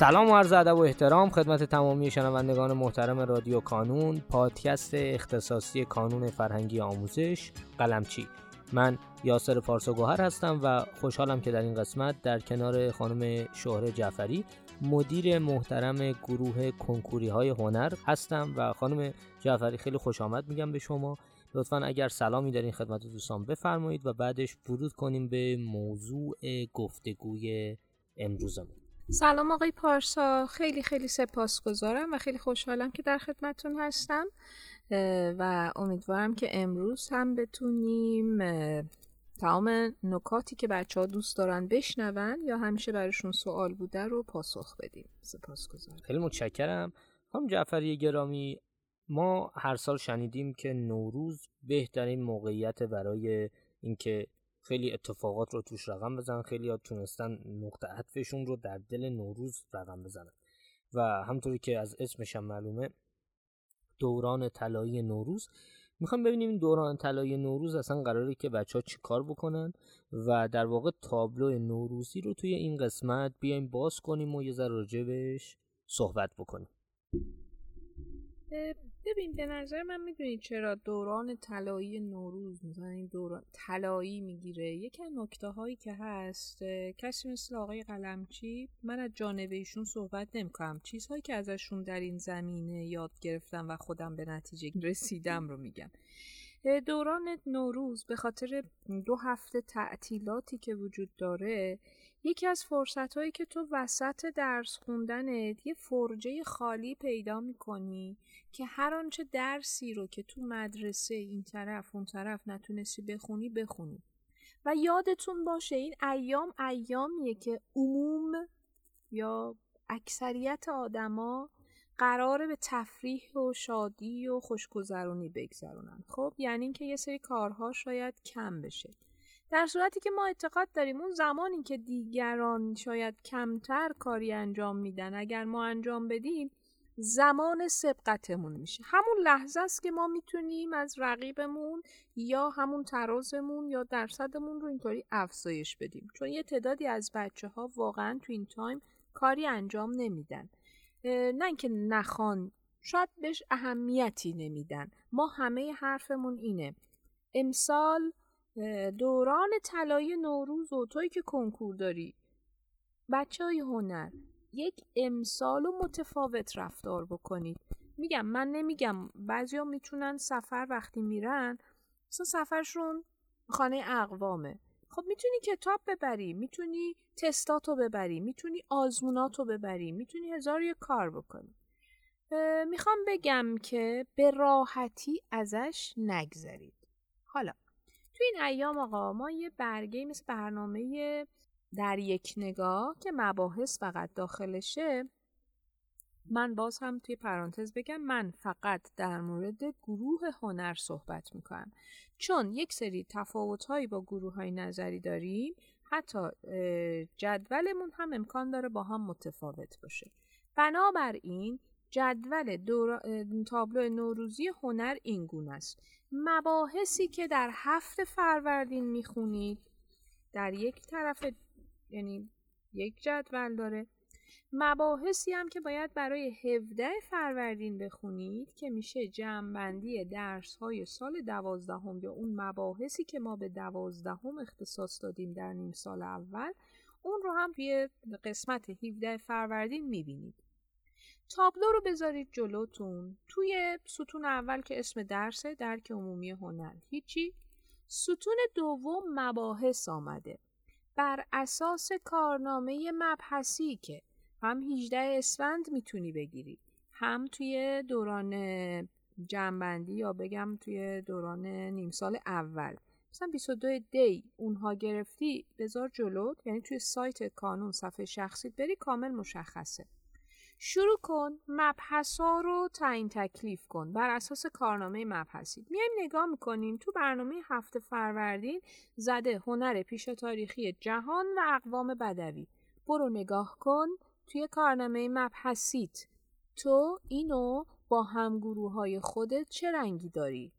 سلام و عرض ادب و احترام خدمت تمامی شنوندگان محترم رادیو کانون پادکست اختصاصی کانون فرهنگی آموزش قلمچی. من یاسر پارساگوهر هستم و خوشحالم که در این قسمت در کنار خانم شهره جعفری مدیر محترم گروه کنکوری های هنر هستم و خانم جعفری خیلی خوش آمد میگم به شما. لطفا اگر سلامی دارین خدمت دوستان بفرمایید و بعدش ورود کنیم به موضوع گفتگوی امروزمون. سلام آقای پارسا. خیلی خیلی سپاسگزارم و خیلی خوشحالم که در خدمتون هستم و امیدوارم که امروز هم بتونیم تمام نکاتی که بچه ها دوست دارن بشنون یا همیشه براشون سوال بوده رو پاسخ بدیم. سپاسگزارم. خیلی متشکرم. خانم جعفری گرامی ما هر سال شنیدیم که نوروز بهترین موقعیت برای اینکه خیلی اتفاقات رو توش رقم بزنن. خیلی ها تونستن نقطه عطفشون رو در دل نوروز رقم بزنن. و همطوری که از اسمش هم معلومه دوران طلایی نوروز. می‌خوام ببینیم این دوران طلایی نوروز اصلا قراره که بچه ها چی کار بکنن و در واقع تابلو نوروزی رو توی این قسمت بیایم باز کنیم و یه ذره راجبش صحبت بکنیم. ببین به نظر من می‌دونید چرا دوران طلایی نوروز مثلا این دوران طلایی می‌گیره. یکی از نکته هایی که هست کسی مثل آقای قلمچی من از جانب ایشون صحبت نمی‌کنم. چیزهایی که ازشون در این زمینه یاد گرفتم و خودم به نتیجه رسیدم رو میگم. دوران نوروز به خاطر دو هفته تعطیلاتی که وجود داره یکی از فرصت هایی که تو وسط درس خوندنت یه فرجه خالی پیدا می‌کنی که هر آنچه درسی رو که تو مدرسه این طرف اون طرف نتونستی بخونی بخونی. و یادتون باشه این ایام ایامیه که عموم یا اکثریت آدما قراره به تفریح و شادی و خوشگذرونی بگذرونن. خب یعنی اینکه یه سری کارها شاید کم بشه. در صورتی که ما اعتقاد داریم اون زمانی که دیگران شاید کمتر کاری انجام میدن اگر ما انجام بدیم زمان سبقتمون میشه. همون لحظه است که ما می‌تونیم از رقیبمون یا همون ترازمون یا درصدمون رو اینطوری افزایش بدیم. چون یه تعدادی از بچه ها واقعا تو این تایم کاری انجام نمیدن. نه اینکه نخوان شاید بهش اهمیتی نمیدن. ما همه حرفمون اینه. امسال دوران طلایی نوروز و توی که کنکور داری. بچه های هنر یک امسال و متفاوت رفتار بکنید. میگم من نمیگم بعضیا می‌تونن سفر وقتی میرن مثلا سفرشون خانه اقوامه. خب می‌تونی کتاب ببری می‌تونی تستاتو ببری می‌تونی آزموناتو ببری می‌تونی هزار یه کار بکنی. می‌خوام بگم که به راحتی ازش نگذرید. حالا تو این ایام آقا ما یه برگه مثل برنامه در یک نگاه که مباحث فقط داخلشه من باز هم توی پرانتز بگم من فقط در مورد گروه هنر صحبت می‌کنم. چون یک سری تفاوت با گروه های نظری داریم حتی جدولمون هم امکان داره با هم متفاوت باشه. بنابراین جدول دور... تابلو نوروزی هنر این گونه است. مباحثی که در هفت فروردین می‌خونید. در یک طرف یعنی یک جدول داره. مباحثی هم که باید برای 17 فروردین بخونید که میشه جمعبندی درس های سال دوازدهم یا اون مباحثی که ما به دوازدهم اختصاص دادیم در نیم سال اول اون رو هم توی قسمت 17 فروردین می‌بینید. تابلو رو بذارید جلوتون. توی ستون اول که اسم درسه درک عمومی هنر. هیچی. ستون دوم مباحث آمده. بر اساس کارنامه مبحثی که هم 18 اسفند می‌تونی بگیری. هم توی دوران جنبندی یا بگم توی دوران نیم سال اول. مثلا 22 دی اونها گرفتی بذار جلو یعنی توی سایت کانون صفحه شخصیت بری کامل مشخصه. شروع کن مبحث ها رو تعیین تکلیف کن. بر اساس کارنامه مبحثی. میایم نگاه می‌کنیم تو برنامه هفته فروردین زده هنر پیش تاریخی جهان و اقوام بدوی. برو نگاه کن توی کارنامه مبحثیت. تو اینو با همگروه های خودت چه رنگی داری؟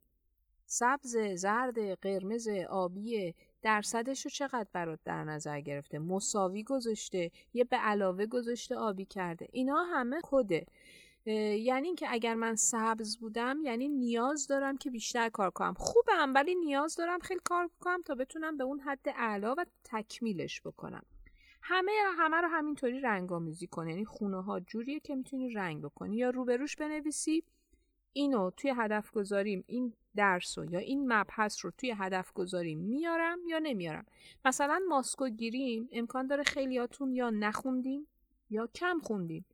سبز، زرد، قرمز، آبی درصدش رو چقدر برات در نظر گرفته؟ مساوی گذاشته یه به علاوه گذاشته آبی کرده؟ اینا همه کده. یعنی اینکه اگر من سبز بودم یعنی نیاز دارم که بیشتر کار کنم. خوبم ولی نیاز دارم خیلی کار کنم تا بتونم به اون حد اعلا و تکمیلش بکنم. همه همه رو همینطوری رنگامیزی کن یعنی خونه ها جوریه که می‌تونی رنگ بکنی. یا روبروش بنویسی. اینو توی هدف گذاریم این درس رو یا این مبحث رو توی هدف گذاریم میارم یا نمیارم؟ مثلا ماسکو گیریم امکان داره خیلیاتون یا نخوندیم یا کم خوندیم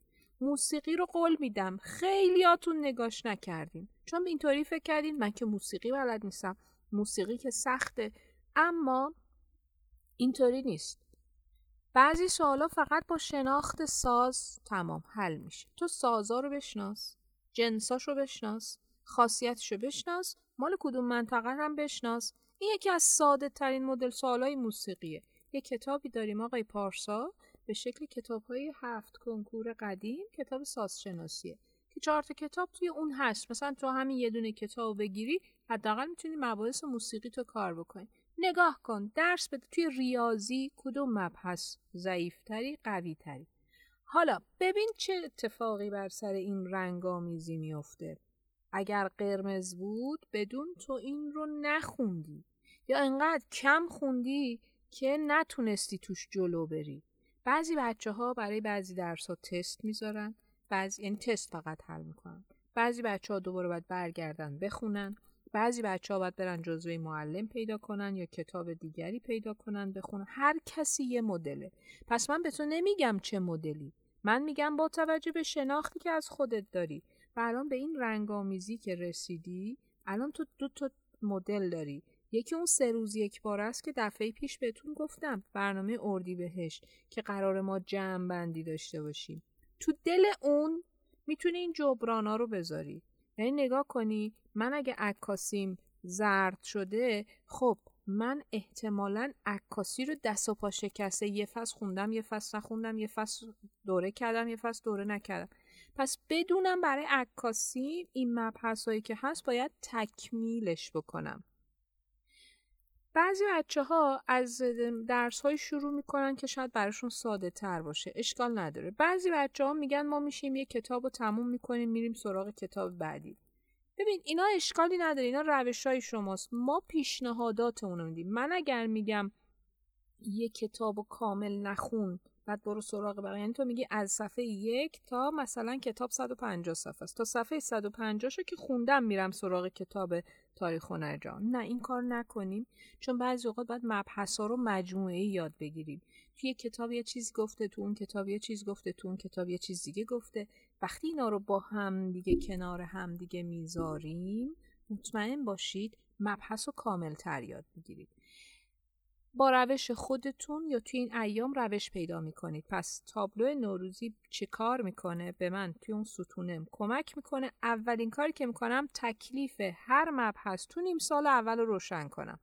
موسیقی رو قول میدم خیلیاتون نگاش نکردین. چون اینطوری فکر کردین من که موسیقی بلد نیستم. موسیقی که سخته. اما اینطوری نیست. بعضی سوالا فقط با شناخت ساز تمام حل میشه. تو سازا رو بشناس. جنساش رو بشناس خاصیتش رو بشناس مال کدوم منطقه هم بشناس. این یکی از ساده ترین مدل سوالای موسیقیه. یه کتابی داریم آقای پارسا به شکل کتاب های هفت کنکور قدیم کتاب سازشناسیه. که چهار تا کتاب توی اون هست. مثلا تو همین یه دونه کتاب بگیری حداقل می‌تونی مباحث موسیقی تو کار بکنی. نگاه کن درس بده. توی ریاضی کدوم مبحث ضعیفتری قویتری؟ حالا ببین چه اتفاقی بر سر این رنگامیزی میافته. اگر قرمز بود بدون تو این رو نخوندی. یا انقدر کم خوندی که نتونستی توش جلو بری. بعضی بچه ها برای بعضی درس ها تست می‌ذارن بعضی یعنی تست فقط حل می‌کنن. بعضی بچه ها دوباره باید برگردن بخونن. بعضی بچه ها باید برن جزوه معلم پیدا کنن یا کتاب دیگری پیدا کنن بخونن. هر کسی یه مدله. پس من به تو نمیگم چه مدلی. من میگم با توجه به شناختی که از خودت داری. و الان به این رنگامیزی که رسیدی الان تو دو تا مدل داری. یکی اون سه روز یک بار است که دفعه پیش بهتون گفتم برنامه اردی بهش که قرار ما جمع بندی داشته باشیم. تو دل اون می‌تونی این جبرانا رو بذاری. یعنی نگاه کنی من اگه عکاسیم زرد شده خب من احتمالا عکاسی رو دست و پا شکسته. یه فصل خوندم یه فصل نخوندم یه فصل دوره کردم یه فصل دوره نکردم. پس بدونم برای عکاسی این مبحث هایی که هست باید تکمیلش بکنم. بعضی بچه ها از درس های شروع می‌کنن که شاید براشون ساده تر باشه اشکال نداره. بعضی بچه ها میگن ما میشیم یه کتاب رو تموم می‌کنیم میریم سراغ کتاب بعدی. ببین اینا اشکالی نداره اینا روش های شماست. ما پیشنهادات اونو میدیم. من اگر میگم یه کتاب کامل نخون بعد برو سراغ بقیه. یعنی تو میگی از صفحه یک تا مثلا کتاب 150 صفحه است. تا صفحه 150 شو که خوندم میرم سراغ کتاب تاریخ و نجان نه این کار نکنیم. چون بعضی اوقات باید مبحث ها رو مجموعه یاد بگیریم. توی کتاب یه چیز گفته تو اون کتاب یه چیز گفته تو اون کتاب یه چیز دیگه گفته. وقتی اینا رو با هم دیگه کنار هم دیگه می‌ذاریم مطمئن باشید مبحث رو کامل تر یاد می‌گیرید. با روش خودتون یا توی این ایام روش پیدا می‌کنید. پس تابلو نوروزی چه کار می‌کنه؟ به من توی اون ستونم کمک می‌کنه. اولین کاری که می‌کنم تکلیف هر مبحث تو نیم سال اول رو روشن کنم.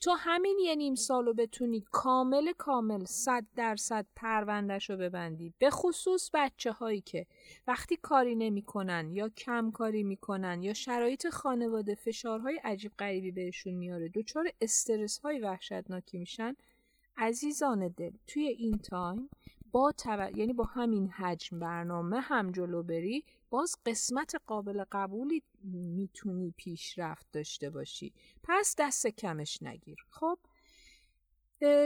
تو همین یه نیم سال رو بتونی کامل کامل صد درصد پروندش رو ببندی. به خصوص بچه هایی که وقتی کاری نمی‌کنن یا کم کاری می‌کنن یا شرایط خانواده فشارهای عجیب غریبی بهشون میاره دچار استرس های وحشتناکی میشن عزیزان دل توی این تایم با یعنی با همین حجم برنامه هم جلو بری باز قسمت قابل قبولی می‌تونی پیشرفت داشته باشی. پس دست کمش نگیر. خب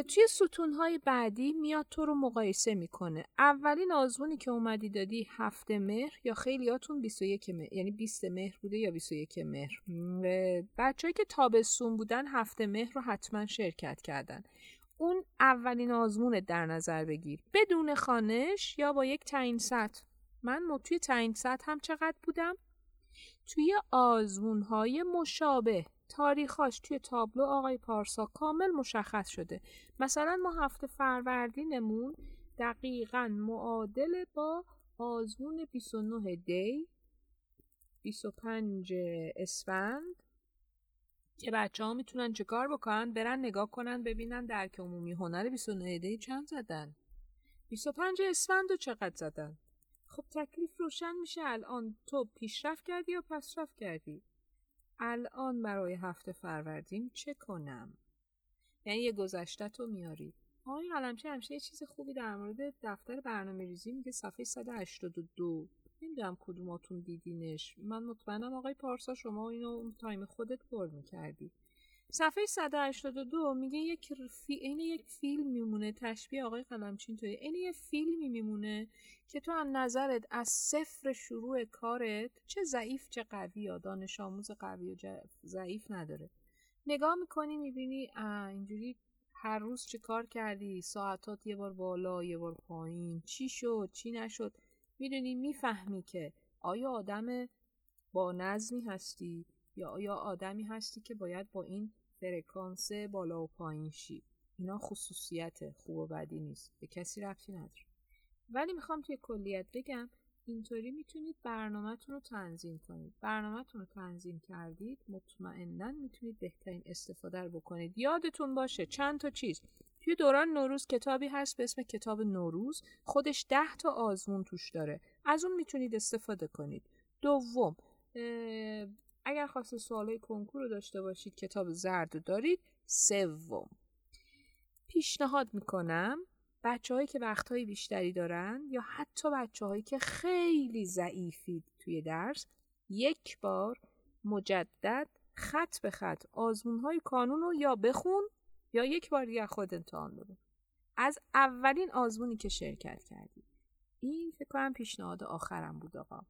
توی ستونهای بعدی میاد تو رو مقایسه می‌کنه. اولین آزمونی که اومدی دادی هفته مهر یا خیلیاتون 21 مهر؟ یعنی 20 مهر بوده یا 21 مهر؟ بچههایی که تابستون بودن هفته مهر رو حتما شرکت کردن. اون اولین آزمون در نظر بگیر. بدون خانش یا با یک تعیین سطح. من توی تعیین سطح هم چقدر بودم؟ توی آزمون های مشابه. تاریخاش توی تابلو آقای پارسا کامل مشخص شده. مثلا ما هفته فروردینمون دقیقا معادل با آزمون 29 دی 25 اسفند که بچه ها می‌تونن چه کار بکنن؟ برن نگاه کنن ببینن درک عمومی. هنر 29 دی چند زدن؟ 25 اسفند رو چقدر زدن؟ خب تکلیف روشن میشه. الان تو پیشرفت کردی یا پسرفت کردی؟ الان برای هفته فروردین چه کنم؟ یعنی یه گذشته تو میاری. آقای قلمچی همیشه یه چیز خوبی در مورد دفتر برنامه ریزی میگه. صفحه 182 نمی‌دونم کدوماتون دیدینش. من مطمئنم آقای پارسا شما اینو time خودت پر می‌کردی. صفحه 182 میگه یک فی... این یک فیلم میمونه. تشبیه آقای قلمچی توی این یک فیلمی میمونه که تو از نظرت از صفر شروع کارت چه ضعیف چه قوی یا دانش آموز قوی و ضعیف نداره. نگاه می‌کنی می‌بینی اینجوری هر روز چه کار کردی؟ ساعتات یه بار بالا یه بار پایین. چی شد؟ چی نشد؟ می‌دونی می‌فهمی که آیا آدم با نظمی هستی یا آیا آدمی هستی که باید با این فرکانس بالا و پایین شی؟ اینا خصوصیت خوب و بدی نیست. به کسی رفتی نداره. ولی می‌خوام توی کلیت بگم اینطوری می‌تونید برنامهتون رو تنظیم کنید. برنامهتون رو تنظیم کردید مطمئنا می‌تونید بهترین استفاده رو بکنید. یادتون باشه چند تا چیز. توی دوران نوروز کتابی هست به اسم کتاب نوروز. خودش ده تا آزمون توش داره. از اون می‌تونید استفاده کنید. دوم اگر خواست سوالای کنکور رو داشته باشید کتاب زرد دارید. سوم پیشنهاد می‌کنم بچه که وقتهای بیشتری دارن یا حتی بچه هایی که خیلی ضعیفید توی درس یک بار مجدد خط به خط آزمون های کانون رو یا بخون یا یک بار دیگه خود امتحان بده. از اولین آزمونی که شرکت کردی. این فکر کنم پیشنهاد آخرم بود آقا.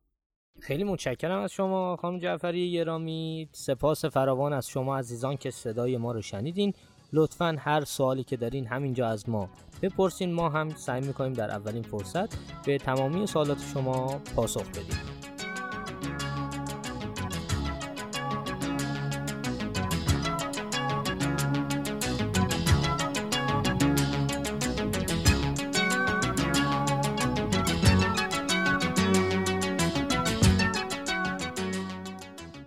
خیلی متشکرم از شما خانم جعفری گرامی. سپاس فراوان از شما عزیزان که صدای ما رو شنیدین. لطفا هر سوالی که دارین همینجا از ما بپرسین. ما هم سعی می‌کنیم در اولین فرصت به تمامی سوالات شما پاسخ بدیم.